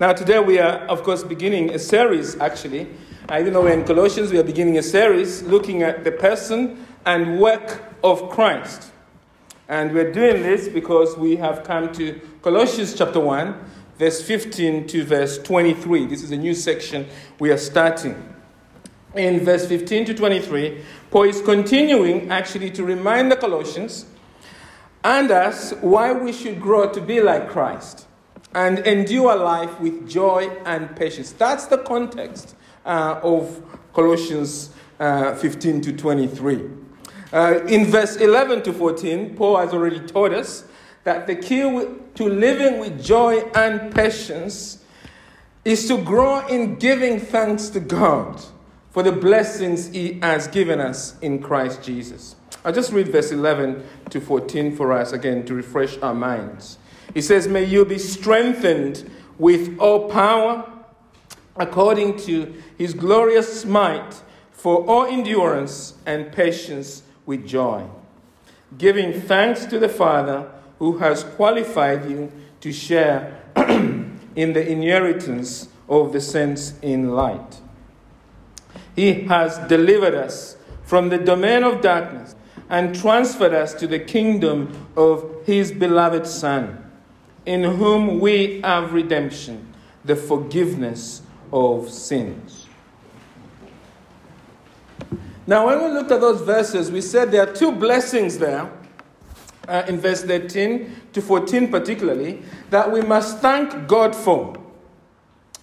Now, today we are, of course, beginning a series, actually. Even though we're in Colossians, we are beginning a series looking at the person and work of Christ. And we're doing this because we have come to Colossians chapter 1, verse 15 to verse 23. This is a new section we are starting. In verse 15 to 23, Paul is continuing actually to remind the Colossians and us why we should grow to be like Christ and endure life with joy and patience. That's the context uh, of Colossians uh, 15 to 23. Uh, in verse 11 to 14, Paul has already told us that the key to living with joy and patience is to grow in giving thanks to God for the blessings He has given us in Christ Jesus. I'll just read verse 11 to 14 for us again to refresh our minds. He says, May you be strengthened with all power according to his glorious might for all endurance and patience with joy, giving thanks to the Father who has qualified you to share in the inheritance of the saints in light. He has delivered us from the domain of darkness and transferred us to the kingdom of his beloved Son in whom we have redemption, the forgiveness of sins. Now, when we looked at those verses, we said there are two blessings there, uh, in verse 13 to 14 particularly, that we must thank God for.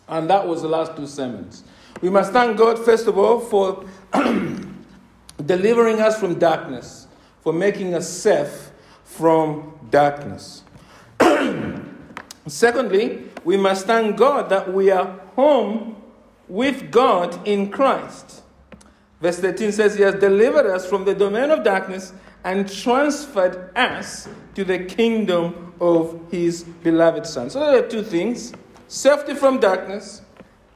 And that was the last two sermons. We must thank God, first of all, for delivering us from darkness, for making us safe from darkness. Secondly, we must thank God that we are home with God in Christ. Verse 13 says, He has delivered us from the domain of darkness and transferred us to the kingdom of His beloved Son. So there are two things safety from darkness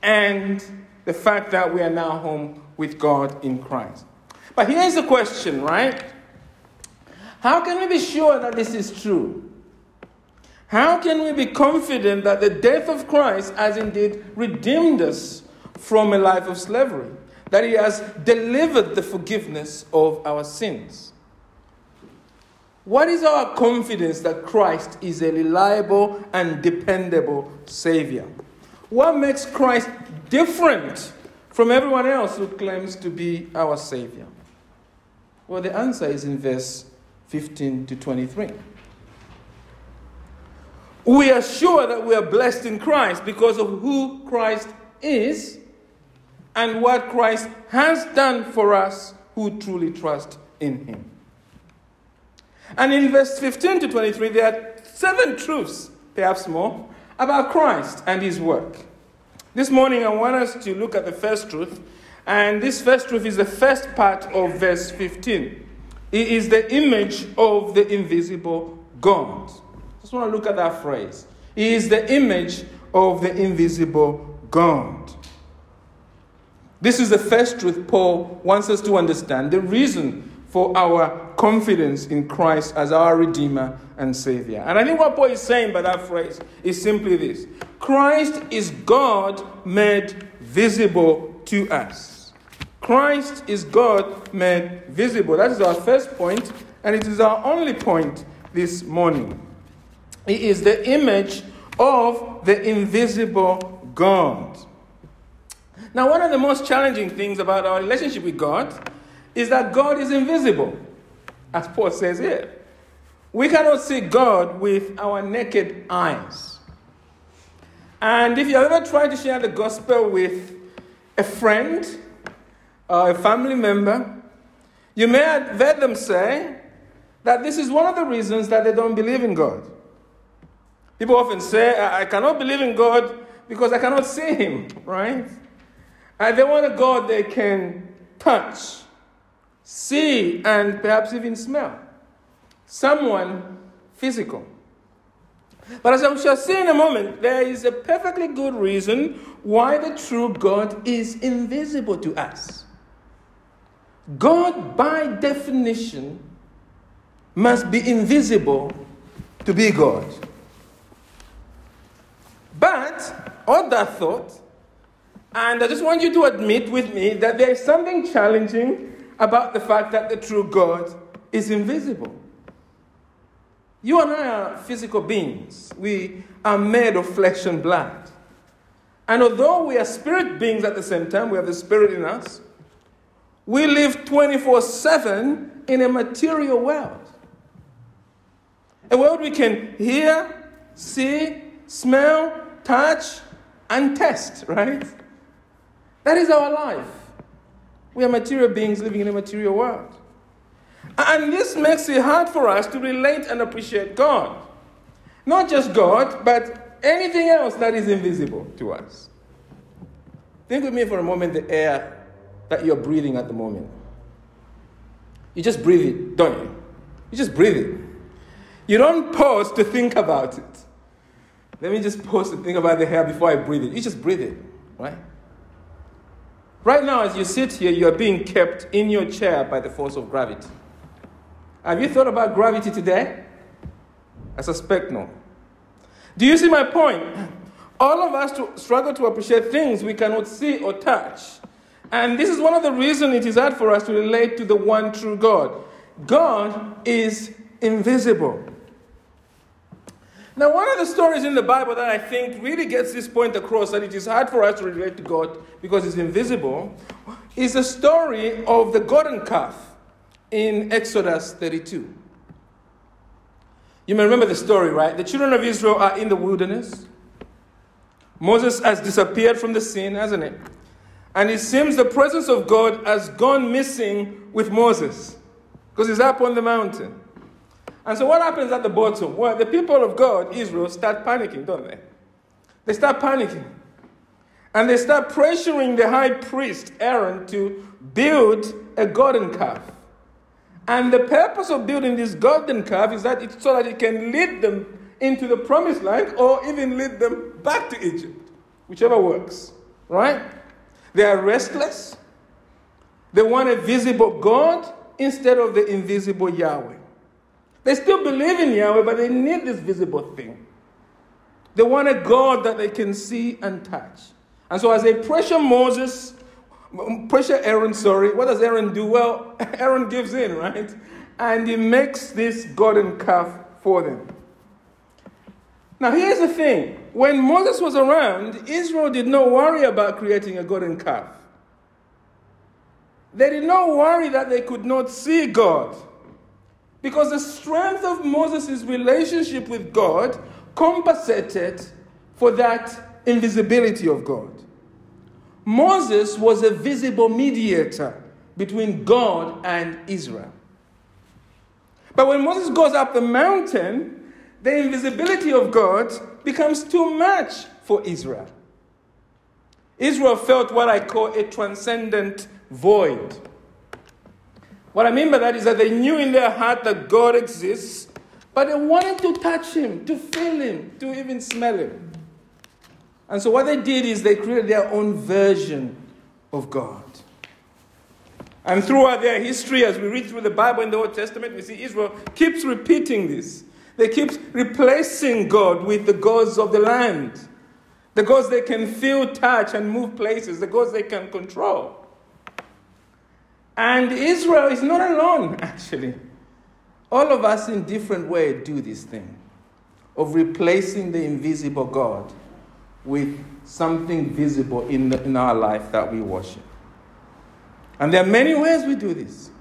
and the fact that we are now home with God in Christ. But here's the question, right? How can we be sure that this is true? How can we be confident that the death of Christ has indeed redeemed us from a life of slavery? That he has delivered the forgiveness of our sins? What is our confidence that Christ is a reliable and dependable Savior? What makes Christ different from everyone else who claims to be our Savior? Well, the answer is in verse 15 to 23 we are sure that we are blessed in Christ because of who Christ is and what Christ has done for us who truly trust in Him. And in verse 15 to 23, there are seven truths, perhaps more, about Christ and His work. This morning, I want us to look at the first truth, and this first truth is the first part of verse 15. It is the image of the invisible God. Just want to look at that phrase. He is the image of the invisible God. This is the first truth Paul wants us to understand the reason for our confidence in Christ as our Redeemer and Savior. And I think what Paul is saying by that phrase is simply this Christ is God made visible to us. Christ is God made visible. That is our first point, and it is our only point this morning. He is the image of the invisible God. Now, one of the most challenging things about our relationship with God is that God is invisible, as Paul says here. We cannot see God with our naked eyes. And if you have ever tried to share the gospel with a friend or a family member, you may have heard them say that this is one of the reasons that they don't believe in God. People often say, I cannot believe in God because I cannot see Him, right? And they want a God they can touch, see, and perhaps even smell. Someone physical. But as I shall see in a moment, there is a perfectly good reason why the true God is invisible to us. God, by definition, must be invisible to be God. But or that thought. And I just want you to admit with me that there is something challenging about the fact that the true God is invisible. You and I are physical beings. We are made of flesh and blood. And although we are spirit beings at the same time, we have the spirit in us, we live 24 7 in a material world. A world we can hear, see, smell, touch, and test, right? That is our life. We are material beings living in a material world. And this makes it hard for us to relate and appreciate God. Not just God, but anything else that is invisible to us. Think with me for a moment the air that you're breathing at the moment. You just breathe it, don't you? You just breathe it. You don't pause to think about it. Let me just pause to think about the hair before I breathe it. You just breathe it, right? Right now, as you sit here, you are being kept in your chair by the force of gravity. Have you thought about gravity today? I suspect no. Do you see my point? All of us struggle to appreciate things we cannot see or touch. And this is one of the reasons it is hard for us to relate to the one true God. God is invisible. Now, one of the stories in the Bible that I think really gets this point across that it is hard for us to relate to God because it's invisible is the story of the golden calf in Exodus 32. You may remember the story, right? The children of Israel are in the wilderness. Moses has disappeared from the scene, hasn't it? And it seems the presence of God has gone missing with Moses because he's up on the mountain. And so what happens at the bottom? Well, the people of God, Israel, start panicking, don't they? They start panicking. And they start pressuring the high priest, Aaron, to build a golden calf. And the purpose of building this golden calf is that it's so that it can lead them into the promised land or even lead them back to Egypt, whichever works, right? They are restless. They want a visible God instead of the invisible Yahweh. They still believe in Yahweh, but they need this visible thing. They want a God that they can see and touch. And so, as they pressure Moses, pressure Aaron, sorry, what does Aaron do? Well, Aaron gives in, right? And he makes this golden calf for them. Now, here's the thing when Moses was around, Israel did not worry about creating a golden calf. They did not worry that they could not see God. Because the strength of Moses' relationship with God compensated for that invisibility of God. Moses was a visible mediator between God and Israel. But when Moses goes up the mountain, the invisibility of God becomes too much for Israel. Israel felt what I call a transcendent void. What I mean by that is that they knew in their heart that God exists, but they wanted to touch Him, to feel Him, to even smell Him. And so what they did is they created their own version of God. And throughout their history, as we read through the Bible in the Old Testament, we see Israel keeps repeating this. They keep replacing God with the gods of the land, the gods they can feel, touch, and move places, the gods they can control. And Israel is not alone, actually. All of us in different ways do this thing of replacing the invisible God with something visible in, the, in our life that we worship. And there are many ways we do this.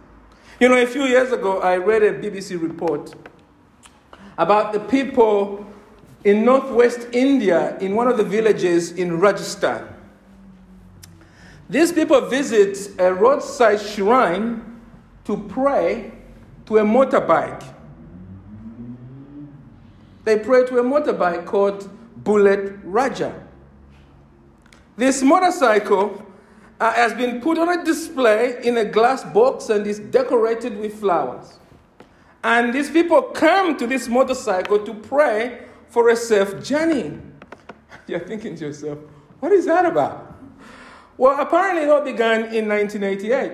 You know, a few years ago, I read a BBC report about the people in northwest India in one of the villages in Rajasthan. These people visit a roadside shrine to pray to a motorbike. They pray to a motorbike called Bullet Raja. This motorcycle uh, has been put on a display in a glass box and is decorated with flowers. And these people come to this motorcycle to pray for a safe journey. You're thinking to yourself, what is that about? Well, apparently, it all began in 1988.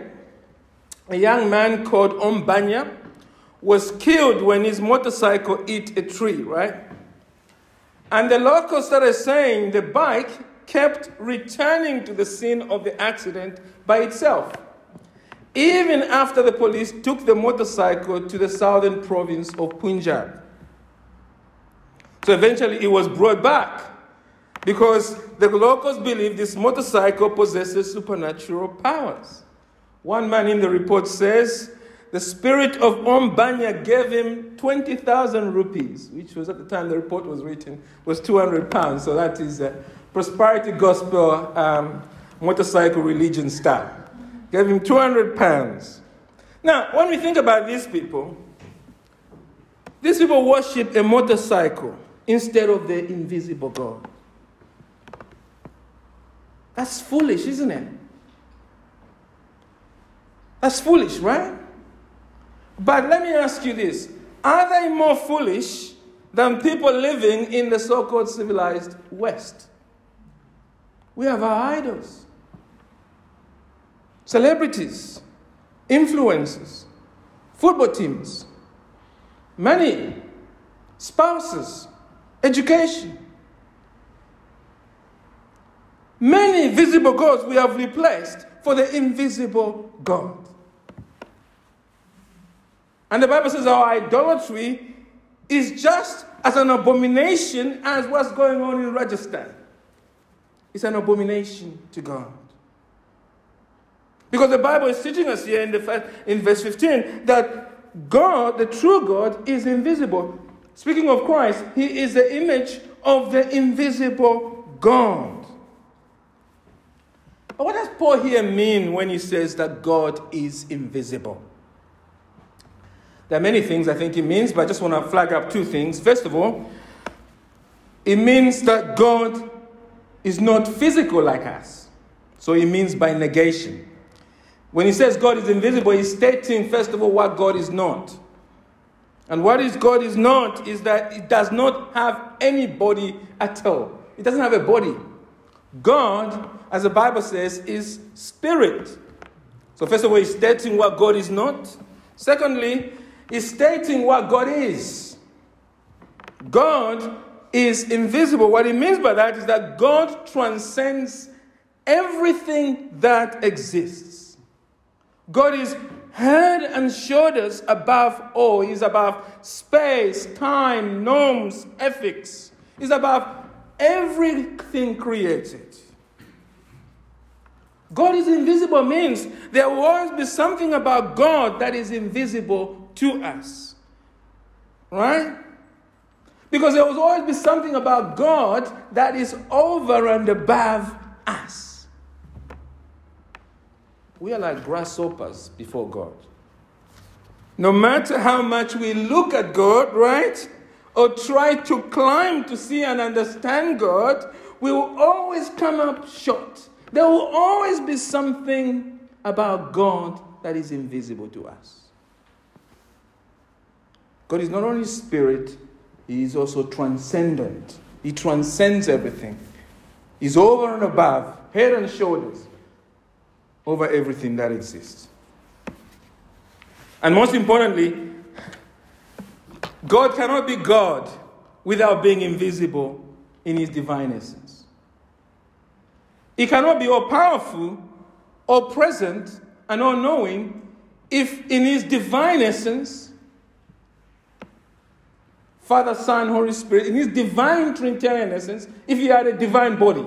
A young man called Om Banna was killed when his motorcycle hit a tree, right? And the local started saying the bike kept returning to the scene of the accident by itself, even after the police took the motorcycle to the southern province of Punjab. So eventually it was brought back because the locals believe this motorcycle possesses supernatural powers. One man in the report says the spirit of Om Banna gave him 20,000 rupees, which was at the time the report was written, was 200 pounds. So that is a prosperity gospel um, motorcycle religion style. Gave him 200 pounds. Now, when we think about these people, these people worship a motorcycle instead of the invisible God. That's foolish, isn't it? That's foolish, right? But let me ask you this Are they more foolish than people living in the so called civilized West? We have our idols, celebrities, influencers, football teams, money, spouses, education. Many visible gods we have replaced for the invisible God. And the Bible says our idolatry is just as an abomination as what's going on in Rajasthan. It's an abomination to God. Because the Bible is teaching us here in, the, in verse 15 that God, the true God, is invisible. Speaking of Christ, he is the image of the invisible God. But what does Paul here mean when he says that God is invisible? There are many things I think he means, but I just want to flag up two things. First of all, it means that God is not physical like us. So it means by negation. When he says God is invisible, he's stating, first of all, what God is not. And what is God is not is that it does not have any body at all. It doesn't have a body. God, as the Bible says, is spirit. So, first of all, he's stating what God is not. Secondly, he's stating what God is. God is invisible. What he means by that is that God transcends everything that exists. God is head and shoulders above all. He's above space, time, norms, ethics. He's above everything created. God is invisible means there will always be something about God that is invisible to us. Right? Because there will always be something about God that is over and above us. We are like grasshoppers before God. No matter how much we look at God, right? Or try to climb to see and understand God, we will always come up short. There will always be something about God that is invisible to us. God is not only spirit, He is also transcendent. He transcends everything. He's over and above, head and shoulders over everything that exists. And most importantly, God cannot be God without being invisible in his divine essence. He cannot be all powerful, all present, and all knowing if in his divine essence, Father, Son, Holy Spirit, in his divine Trinitarian essence, if he had a divine body.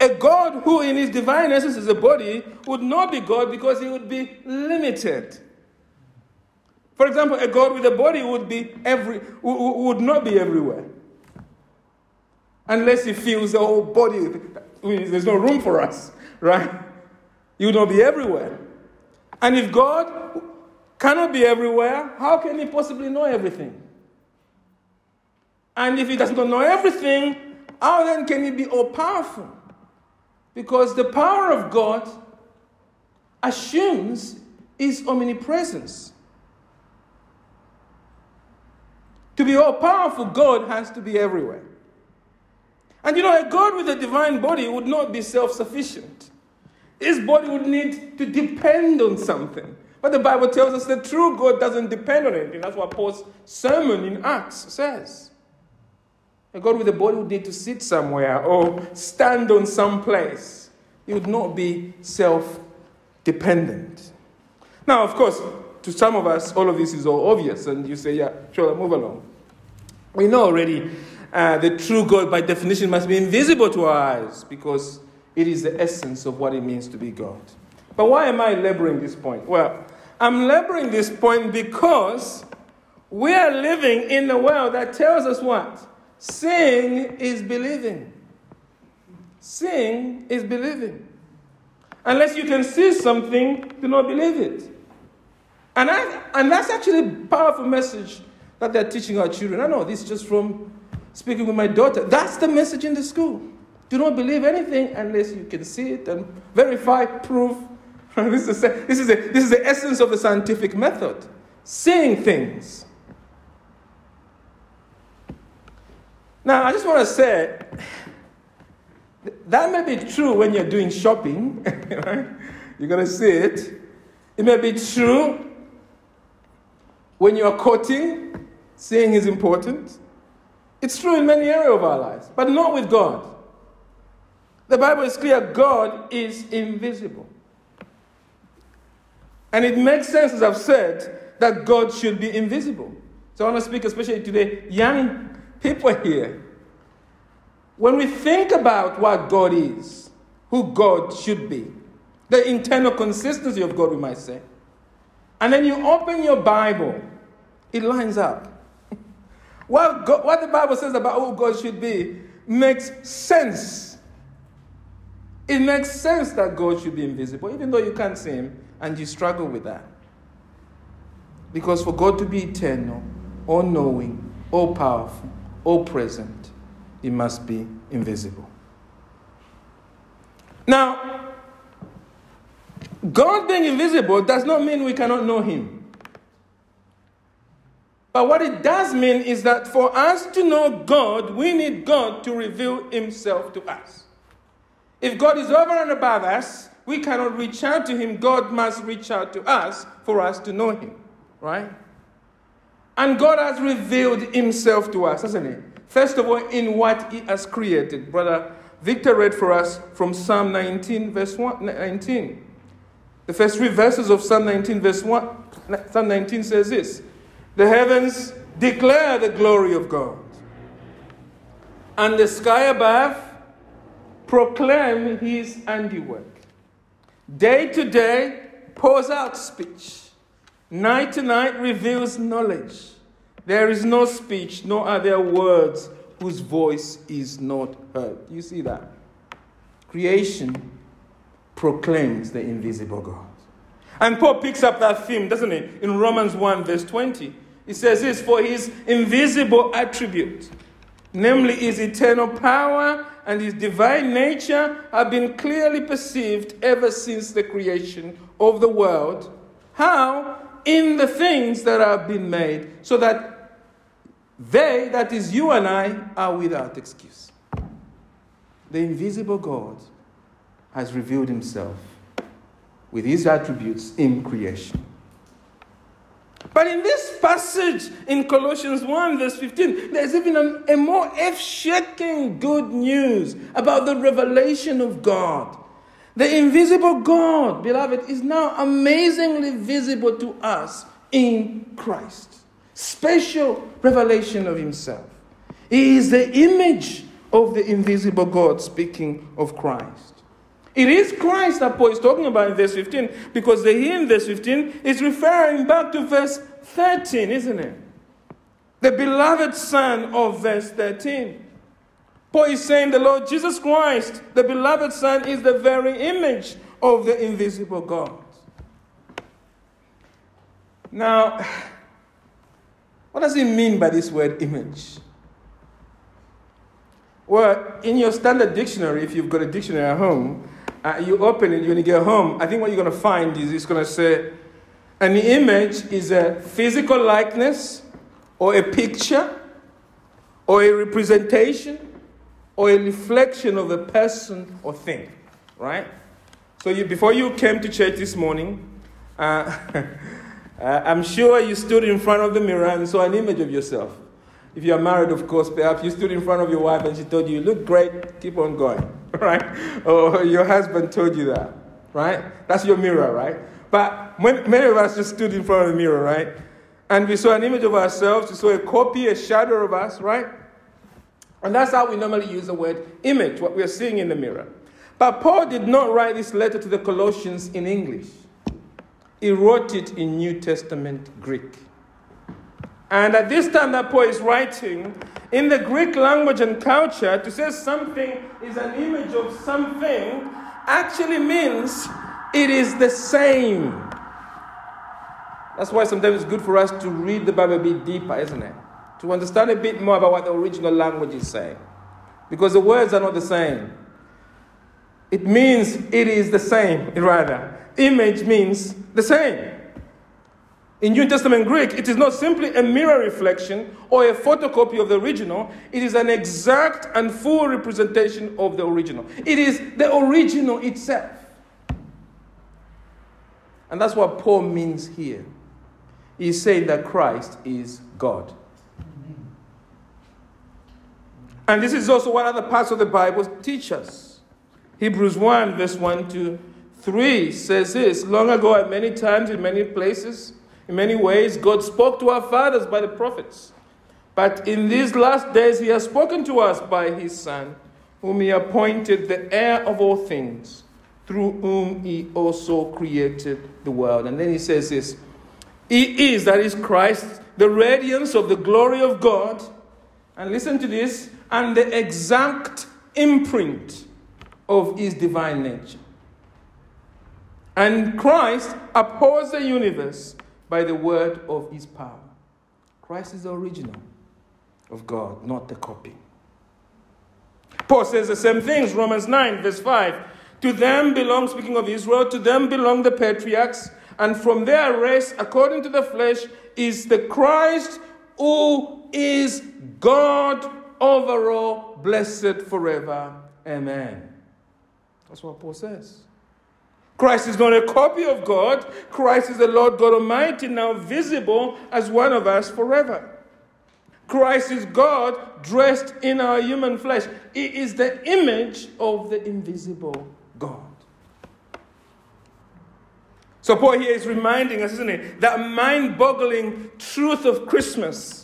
A God who, in his divine essence, is a body, would not be God because he would be limited. For example, a God with a body would be every would not be everywhere. Unless he fills the whole body, there's no room for us, right? He would not be everywhere. And if God cannot be everywhere, how can he possibly know everything? And if he does not know everything, how then can he be all powerful? Because the power of God assumes his omnipresence. To be all powerful, God has to be everywhere. And you know, a God with a divine body would not be self sufficient. His body would need to depend on something. But the Bible tells us the true God doesn't depend on anything. That's what Paul's sermon in Acts says. A God with a body would need to sit somewhere or stand on some place. He would not be self dependent. Now, of course, to some of us, all of this is all obvious, and you say, yeah, sure, move along. We know already uh, the true God, by definition, must be invisible to our eyes because it is the essence of what it means to be God. But why am I laboring this point? Well, I'm laboring this point because we are living in a world that tells us what? Seeing is believing. Seeing is believing. Unless you can see something, do not believe it. And, I, and that's actually a powerful message that they're teaching our children. I know this is just from speaking with my daughter. That's the message in the school. Do not believe anything unless you can see it and verify, prove. this, is a, this, is a, this is the essence of the scientific method seeing things. Now, I just want to say that may be true when you're doing shopping, right? You're going to see it. It may be true when you are courting, seeing is important. It's true in many areas of our lives, but not with God. The Bible is clear God is invisible. And it makes sense, as I've said, that God should be invisible. So I want to speak especially to the young people here. When we think about what God is, who God should be, the internal consistency of God, we might say, and then you open your Bible it lines up. What, God, what the Bible says about who God should be makes sense. It makes sense that God should be invisible, even though you can't see Him and you struggle with that. Because for God to be eternal, all knowing, all powerful, all present, He must be invisible. Now, God being invisible does not mean we cannot know Him. But what it does mean is that for us to know God, we need God to reveal Himself to us. If God is over and above us, we cannot reach out to Him. God must reach out to us for us to know Him, right? And God has revealed Himself to us, hasn't He? First of all, in what He has created. Brother Victor read for us from Psalm 19, verse 1, 19. The first three verses of Psalm 19, verse 1, Psalm 19 says this the heavens declare the glory of God, and the sky above proclaim his handiwork. Day to day pours out speech, night to night reveals knowledge. There is no speech, no other words whose voice is not heard. You see that? Creation proclaims the invisible God. And Paul picks up that theme, doesn't he? In Romans 1, verse 20. He says this for his invisible attribute, namely his eternal power and his divine nature, have been clearly perceived ever since the creation of the world. How? In the things that have been made, so that they, that is you and I, are without excuse. The invisible God has revealed himself with his attributes in creation. But in this passage in Colossians 1, verse 15, there's even a, a more earth shaking good news about the revelation of God. The invisible God, beloved, is now amazingly visible to us in Christ. Special revelation of Himself. He is the image of the invisible God, speaking of Christ. It is Christ that Paul is talking about in verse 15 because the he in verse 15 is referring back to verse 13, isn't it? The beloved Son of verse 13. Paul is saying the Lord Jesus Christ, the beloved Son, is the very image of the invisible God. Now, what does he mean by this word image? Well, in your standard dictionary, if you've got a dictionary at home, uh, you open it, when you get home, I think what you're going to find is it's going to say an image is a physical likeness or a picture or a representation or a reflection of a person or thing, right? So you, before you came to church this morning, Uh, uh, I'm sure you stood in front of the mirror and saw an image of yourself. If you are married, of course, perhaps you stood in front of your wife and she told you, You look great, keep on going, right? Or your husband told you that, right? That's your mirror, right? But when, many of us just stood in front of the mirror, right? And we saw an image of ourselves, we saw a copy, a shadow of us, right? And that's how we normally use the word image, what we're seeing in the mirror. But Paul did not write this letter to the Colossians in English, he wrote it in New Testament Greek. And at this time that Paul is writing, in the Greek language and culture, to say something is an image of something actually means it is the same. That's why sometimes it's good for us to read the Bible a bit deeper, isn't it? To understand a bit more about what the original language is saying. Because the words are not the same. It means it is the same, rather. Image means the same. In New Testament Greek, it is not simply a mirror reflection or a photocopy of the original, it is an exact and full representation of the original. It is the original itself. And that's what Paul means here. He's saying that Christ is God. And this is also what other parts of the Bible teach us. Hebrews 1, verse 1 to 3 says this Long ago, at many times, in many places, in many ways, God spoke to our fathers by the prophets. But in these last days, He has spoken to us by His Son, whom He appointed the heir of all things, through whom He also created the world. And then He says this He is, that is Christ, the radiance of the glory of God. And listen to this, and the exact imprint of His divine nature. And Christ upholds the universe by the word of his power. Christ is the original of God, not the copy. Paul says the same things, Romans 9, verse 5. To them belong, speaking of Israel, to them belong the patriarchs, and from their race, according to the flesh, is the Christ who is God over all, blessed forever. Amen. That's what Paul says. Christ is not a copy of God. Christ is the Lord God Almighty, now visible as one of us forever. Christ is God dressed in our human flesh. He is the image of the invisible God. So, Paul here is reminding us, isn't it, that mind boggling truth of Christmas,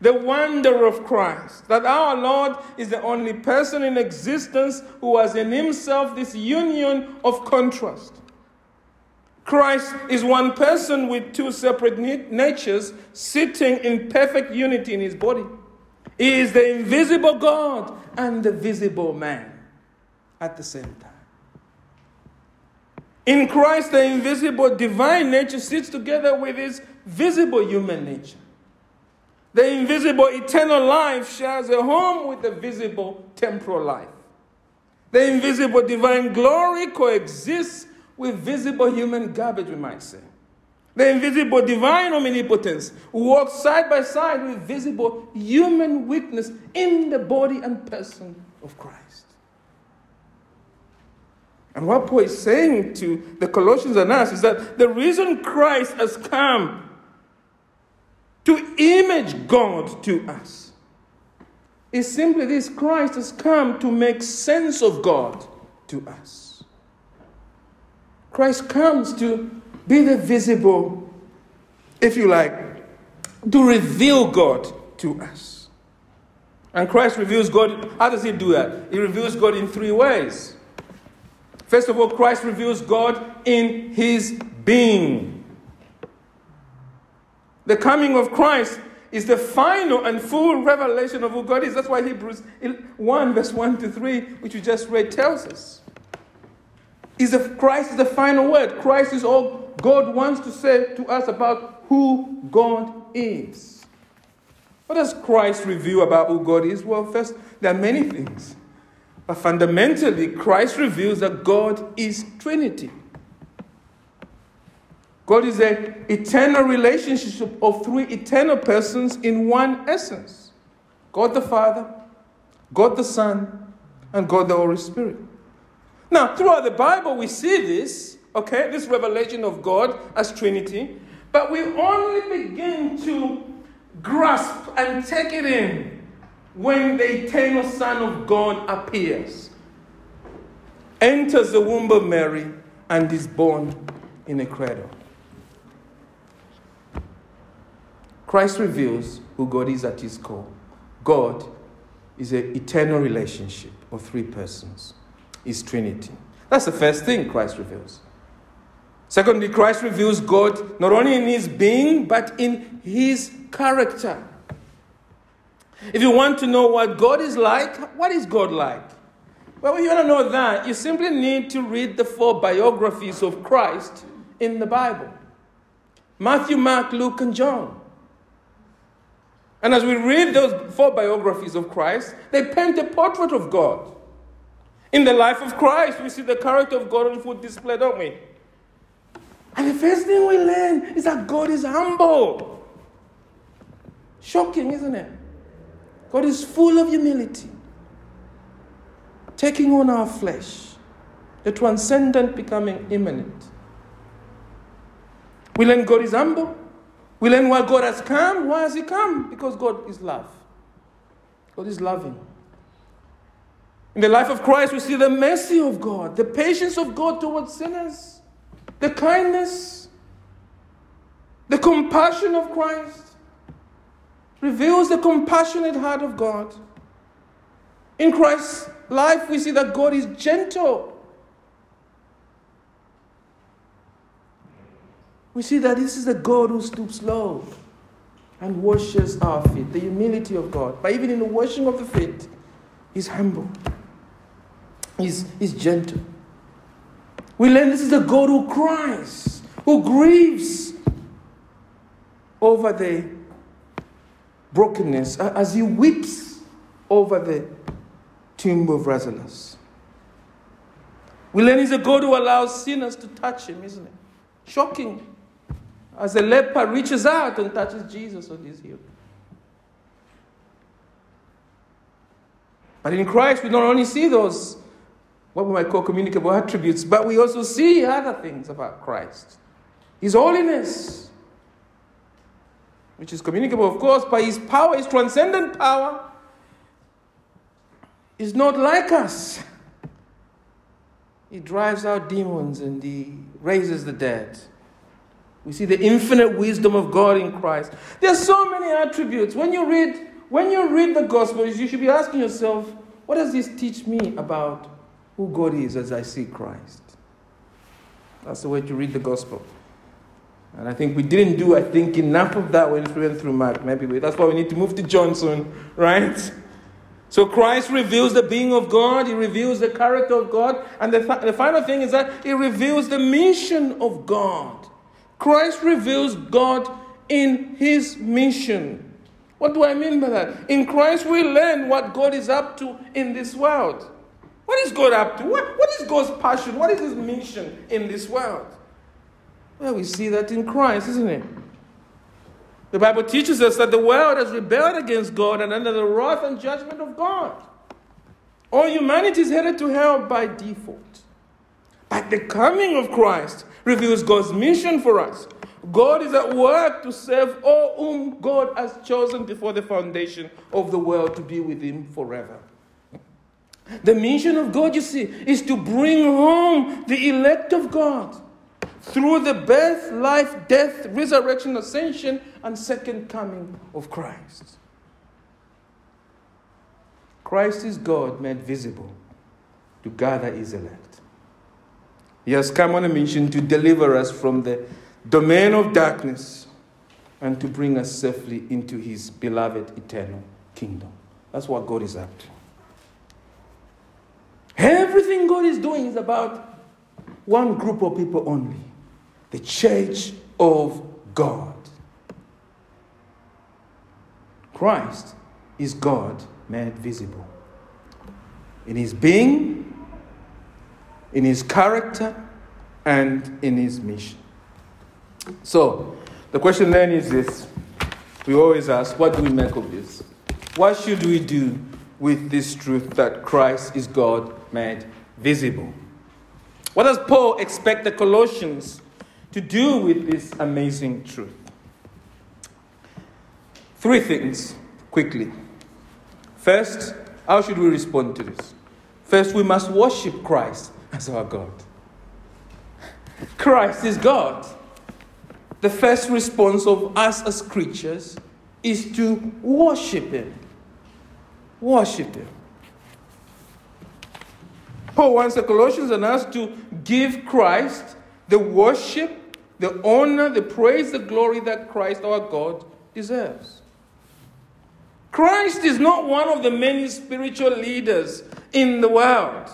the wonder of Christ, that our Lord is the only person in existence who has in himself this union of contrast. Christ is one person with two separate natures sitting in perfect unity in his body. He is the invisible God and the visible man at the same time. In Christ, the invisible divine nature sits together with his visible human nature. The invisible eternal life shares a home with the visible temporal life. The invisible divine glory coexists with visible human garbage, we might say. The invisible divine omnipotence walks side by side with visible human weakness in the body and person of Christ. And what Paul is saying to the Colossians and us is that the reason Christ has come to image God to us is simply this Christ has come to make sense of God to us. Christ comes to be the visible, if you like, to reveal God to us. And Christ reveals God. How does he do that? He reveals God in three ways. First of all, Christ reveals God in his being. The coming of Christ is the final and full revelation of who God is. That's why Hebrews 1, verse 1 to 3, which we just read, tells us is the, Christ is the final word. Christ is all God wants to say to us about who God is. What does Christ reveal about who God is? Well, first, there are many things. But fundamentally, Christ reveals that God is Trinity. God is an eternal relationship of three eternal persons in one essence God the Father, God the Son, and God the Holy Spirit. Now, throughout the Bible, we see this, okay, this revelation of God as Trinity, but we only begin to grasp and take it in when the eternal Son of God appears, enters the womb of Mary, and is born in a cradle. Christ reveals who God is at his core. God is an eternal relationship of three persons, is Trinity. That's the first thing Christ reveals. Secondly, Christ reveals God not only in his being, but in his character. If you want to know what God is like, what is God like? Well, if you want to know that, you simply need to read the four biographies of Christ in the Bible Matthew, Mark, Luke, and John. And as we read those four biographies of Christ, they paint a portrait of God. In the life of Christ, we see the character of God on full display, don't we? And the first thing we learn is that God is humble. Shocking, isn't it? God is full of humility, taking on our flesh, the transcendent becoming immanent. We learn God is humble. We learn why God has come. Why has He come? Because God is love. God is loving. In the life of Christ, we see the mercy of God, the patience of God towards sinners, the kindness, the compassion of Christ reveals the compassionate heart of God. In Christ's life, we see that God is gentle. We see that this is a God who stoops low and washes our feet, the humility of God. But even in the washing of the feet, He's humble, He's, he's gentle. We learn this is a God who cries, who grieves over the brokenness as he weeps over the tomb of Lazarus. We learn he's a God who allows sinners to touch him, isn't it? Shocking. As a leper reaches out and touches Jesus on his heel. But in Christ, we not only see those, what we might call communicable attributes, but we also see other things about Christ. His holiness, which is communicable, of course, by his power, his transcendent power, is not like us. He drives out demons and he raises the dead. We see the infinite wisdom of God in Christ. There are so many attributes. When you read, when you read the Gospels, you should be asking yourself, what does this teach me about who God is as I see Christ? That's the way to read the Gospel. And I think we didn't do, I think, enough of that when we went through Mark. Maybe we, that's why we need to move to Johnson, right? So Christ reveals the being of God, He reveals the character of God, and the, the final thing is that He reveals the mission of God. Christ reveals God in His mission. What do I mean by that? In Christ, we learn what God is up to in this world. What is God up to? What, what is God's passion? What is His mission in this world? Well, we see that in Christ, isn't it? The Bible teaches us that the world has rebelled against God and under the wrath and judgment of God. All humanity is headed to hell by default. But the coming of Christ reveals God's mission for us. God is at work to save all whom God has chosen before the foundation of the world to be with Him forever. The mission of God, you see, is to bring home the elect of God through the birth, life, death, resurrection, ascension, and second coming of Christ. Christ is God made visible to gather his elect. He has come on a mission to deliver us from the domain of darkness and to bring us safely into his beloved eternal kingdom. That's what God is up to. Everything God is doing is about one group of people only the church of God. Christ is God made visible in his being, in his character, and in his mission. So, the question then is this we always ask, what do we make of this? What should we do with this truth that Christ is God made visible? What does Paul expect the Colossians to do with this amazing truth? Three things quickly. First, how should we respond to this? First, we must worship Christ as our God. Christ is God. The first response of us as creatures is to worship Him. Worship Him. Paul wants the Colossians and us to give Christ the worship, the honor, the praise, the glory that Christ our God deserves. Christ is not one of the many spiritual leaders in the world.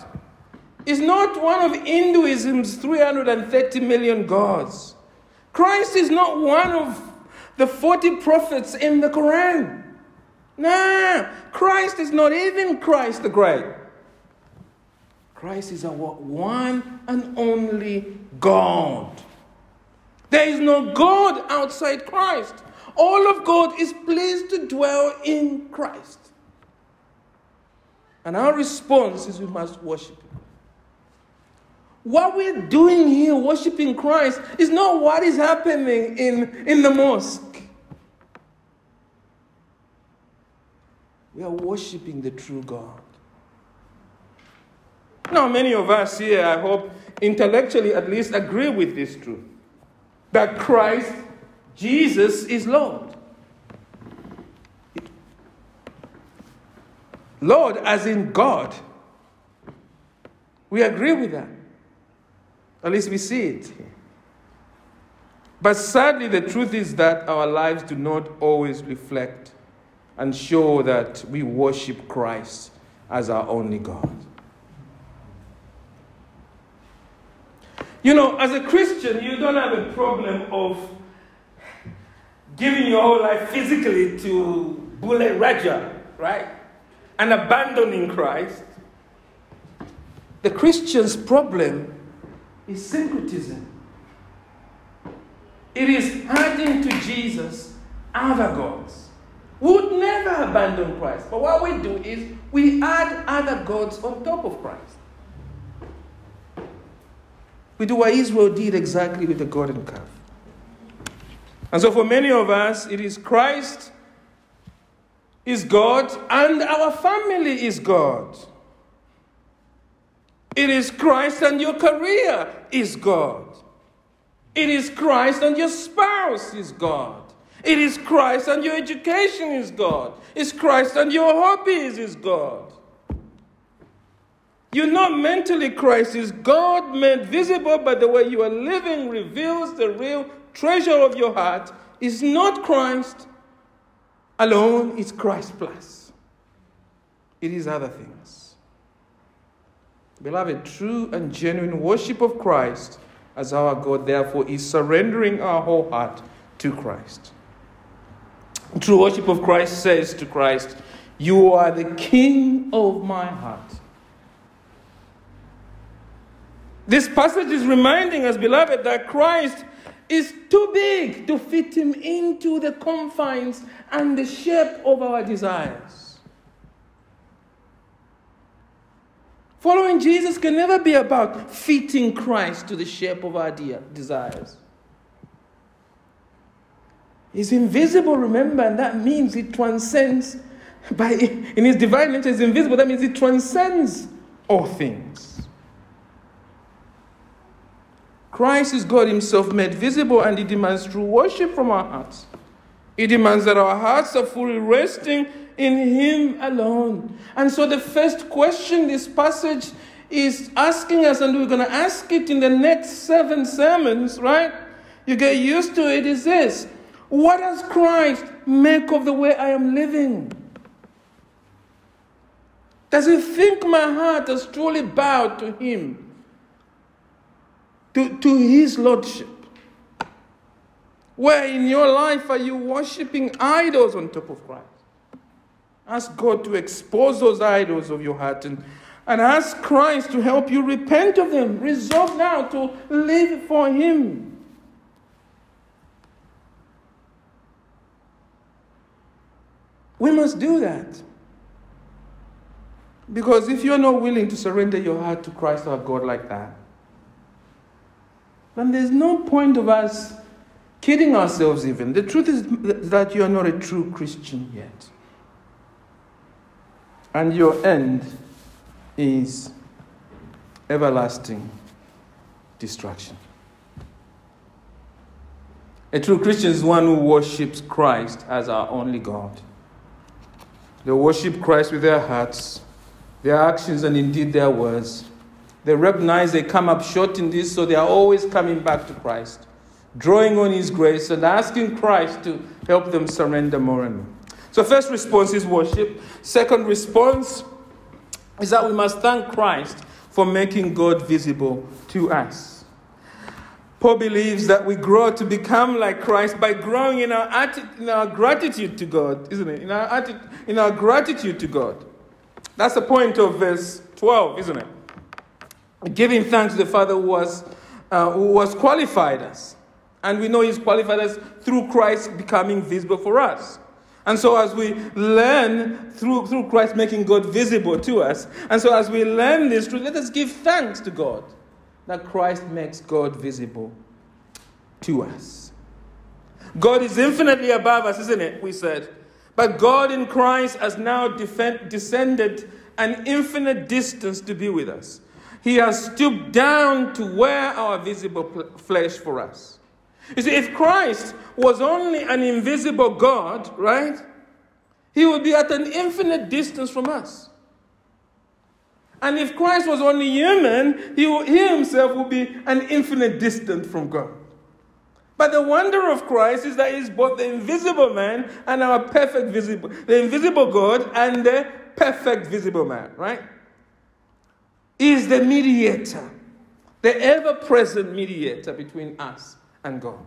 He's not one of Hinduism's 330 million gods. Christ is not one of the 40 prophets in the Quran. No, Christ is not even Christ the Great. Christ is our one and only God. There is no God outside Christ. All of God is pleased to dwell in Christ. And our response is we must worship. What we're doing here, worshiping Christ, is not what is happening in, in the mosque. We are worshiping the true God. Now, many of us here, I hope, intellectually at least agree with this truth that Christ Jesus is Lord. Lord, as in God. We agree with that. At least we see it. But sadly, the truth is that our lives do not always reflect and show that we worship Christ as our only God. You know, as a Christian, you don't have a problem of giving your whole life physically to Bule Raja, right? And abandoning Christ. The Christian's problem is syncretism. It is adding to Jesus other gods. We would never abandon Christ. But what we do is we add other gods on top of Christ. We do what Israel did exactly with the golden calf. And so, for many of us, it is Christ is God and our family is God. It is Christ and your career is God. It is Christ and your spouse is God. It is Christ and your education is God. It's Christ and your hobbies is God. You're not mentally Christ, is God made visible by the way you are living reveals the real treasure of your heart is not Christ alone, it's Christ plus. It is other things. Beloved, true and genuine worship of Christ as our God, therefore, is surrendering our whole heart to Christ. True worship of Christ says to Christ, You are the King of my heart. This passage is reminding us, beloved, that Christ is too big to fit him into the confines and the shape of our desires. Following Jesus can never be about fitting Christ to the shape of our de- desires. He's invisible, remember, and that means it transcends by in his divine nature is invisible. That means he transcends all things. Christ is God Himself made visible, and He demands true worship from our hearts. He demands that our hearts are fully resting in Him alone. And so, the first question this passage is asking us, and we're going to ask it in the next seven sermons, right? You get used to it, is this What does Christ make of the way I am living? Does He think my heart has truly bowed to Him? to, to His Lordship. Where in your life are you worshiping idols on top of Christ? Ask God to expose those idols of your heart and, and ask Christ to help you repent of them. Resolve now to live for Him. We must do that. Because if you're not willing to surrender your heart to Christ our God like that, then there's no point of us kidding ourselves even. The truth is that you are not a true Christian yet. And your end is everlasting destruction. A true Christian is one who worships Christ as our only God. They worship Christ with their hearts, their actions, and indeed their words. They recognize they come up short in this, so they are always coming back to Christ, drawing on His grace and asking Christ to help them surrender more and more. So, first response is worship. Second response is that we must thank Christ for making God visible to us. Paul believes that we grow to become like Christ by growing in our, atti- in our gratitude to God, isn't it? In our, atti- in our gratitude to God. That's the point of verse 12, isn't it? Giving thanks to the Father who was, uh, who was qualified us. And we know He's qualified us through Christ becoming visible for us. And so, as we learn through, through Christ making God visible to us, and so as we learn this truth, let us give thanks to God that Christ makes God visible to us. God is infinitely above us, isn't it? We said. But God in Christ has now defend, descended an infinite distance to be with us. He has stooped down to wear our visible flesh for us. You see, if Christ was only an invisible God, right, he would be at an infinite distance from us. And if Christ was only human, he, he himself would be an infinite distance from God. But the wonder of Christ is that he's both the invisible man and our perfect visible, the invisible God and the perfect visible man, right? He is the mediator, the ever present mediator between us and God.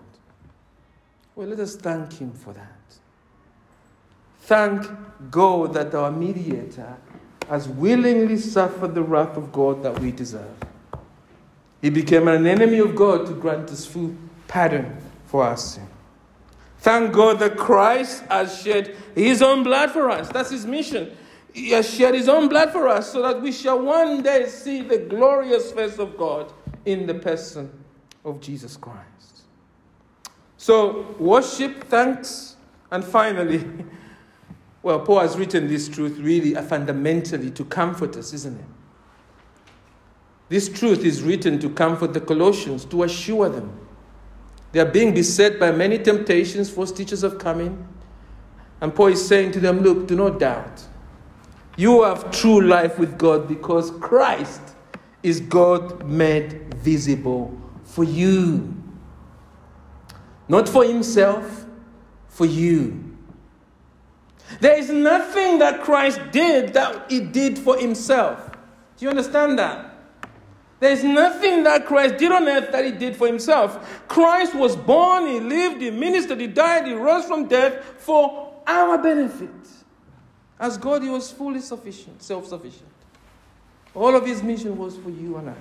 Well, let us thank him for that. Thank God that our mediator has willingly suffered the wrath of God that we deserve. He became an enemy of God to grant us full pardon for our sin. Thank God that Christ has shed his own blood for us. That's his mission. He has shed his own blood for us so that we shall one day see the glorious face of God in the person of Jesus Christ. So, worship, thanks, and finally, Well, Paul has written this truth really fundamentally to comfort us, isn't it? This truth is written to comfort the Colossians, to assure them. They are being beset by many temptations, false teachers have come in. And Paul is saying to them, Look, do not doubt. You have true life with God because Christ is God made visible for you. Not for himself, for you. There is nothing that Christ did that he did for himself. Do you understand that? There is nothing that Christ did on earth that he did for himself. Christ was born, he lived, he ministered, he died, he rose from death for our benefit. As God, he was fully sufficient, self sufficient. All of his mission was for you and I.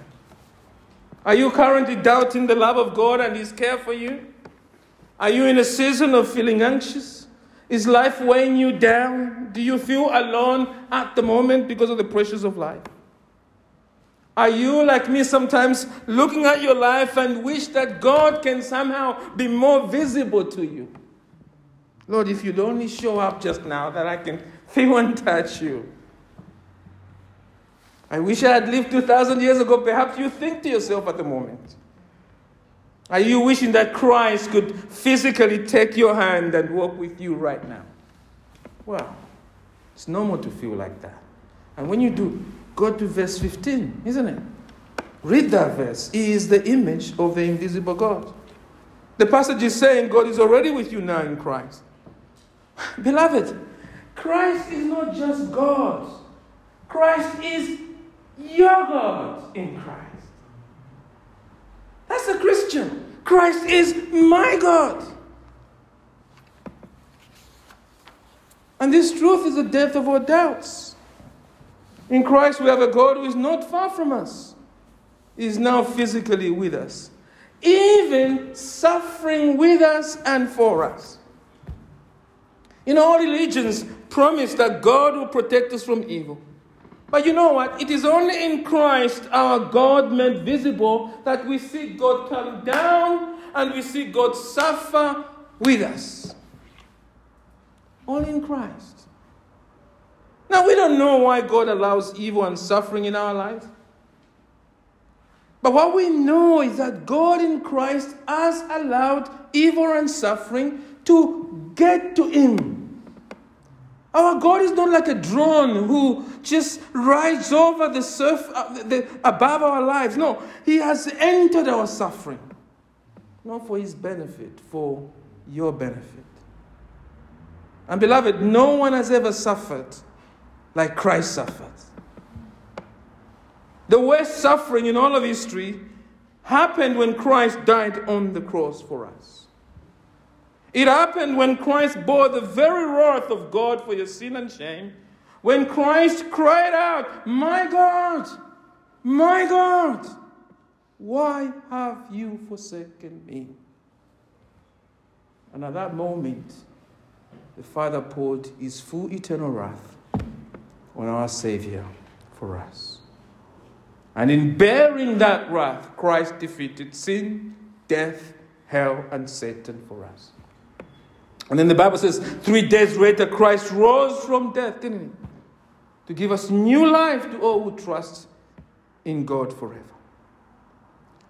Are you currently doubting the love of God and his care for you? Are you in a season of feeling anxious? Is life weighing you down? Do you feel alone at the moment because of the pressures of life? Are you, like me, sometimes looking at your life and wish that God can somehow be more visible to you? Lord, if you'd only show up just now, that I can feel and touch you. I wish I had lived 2,000 years ago. Perhaps you think to yourself at the moment. Are you wishing that Christ could physically take your hand and walk with you right now? Well, it's normal to feel like that. And when you do, go to verse 15, isn't it? Read that verse. He is the image of the invisible God. The passage is saying God is already with you now in Christ. Beloved, Christ is not just God, Christ is your God in Christ. A Christian. Christ is my God. And this truth is the death of our doubts. In Christ, we have a God who is not far from us, He is now physically with us, even suffering with us and for us. In all religions, promise that God will protect us from evil. But you know what? It is only in Christ, our God made visible, that we see God come down and we see God suffer with us. Only in Christ. Now, we don't know why God allows evil and suffering in our lives. But what we know is that God in Christ has allowed evil and suffering to get to Him. Our God is not like a drone who just rides over the surf uh, the, above our lives. No, He has entered our suffering, not for His benefit, for your benefit. And beloved, no one has ever suffered like Christ suffered. The worst suffering in all of history happened when Christ died on the cross for us. It happened when Christ bore the very wrath of God for your sin and shame. When Christ cried out, My God, my God, why have you forsaken me? And at that moment, the Father poured his full eternal wrath on our Savior for us. And in bearing that wrath, Christ defeated sin, death, hell, and Satan for us. And then the Bible says, three days later, Christ rose from death, didn't he? To give us new life to all who trust in God forever.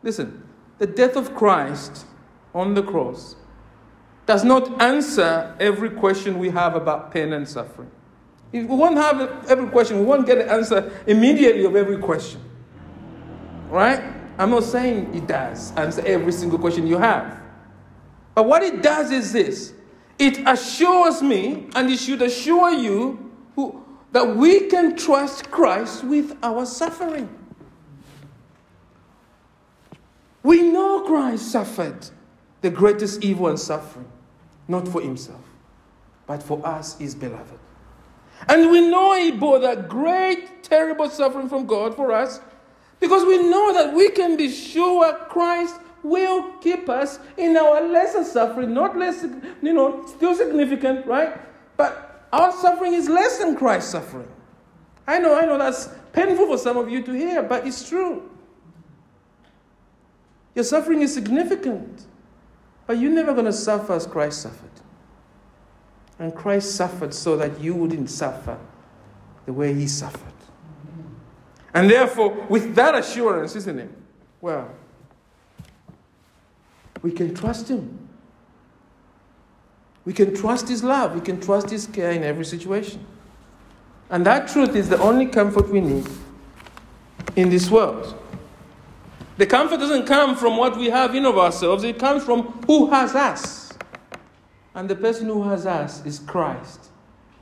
Listen, the death of Christ on the cross does not answer every question we have about pain and suffering. If we won't have every question, we won't get the answer immediately of every question. Right? I'm not saying it does answer every single question you have. But what it does is this it assures me, and it should assure you, who, that we can trust Christ with our suffering. We know Christ suffered the greatest evil and suffering, not for himself, but for us, his beloved. And we know he bore that great, terrible suffering from God for us because we know that we can be sure Christ will keep us in our lesser suffering, not less, you know, still significant, right? But our suffering is less than Christ's suffering. I know, I know that's painful for some of you to hear, but it's true. Your suffering is significant, but you're never going to suffer as Christ suffered. And Christ suffered so that you wouldn't suffer the way he suffered. And therefore, with that assurance, isn't it? Well, we can trust Him. We can trust His love. We can trust His care in every situation. And that truth is the only comfort we need in this world. The comfort doesn't come from what we have in of ourselves, it comes from who has us. And the person who has us is Christ.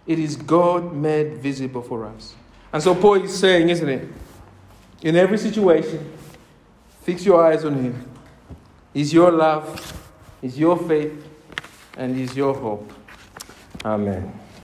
It is God made visible for us. And so Paul is saying, isn't it? In every situation, fix your eyes on Him. Is your love, is your faith, and is your hope. Amen.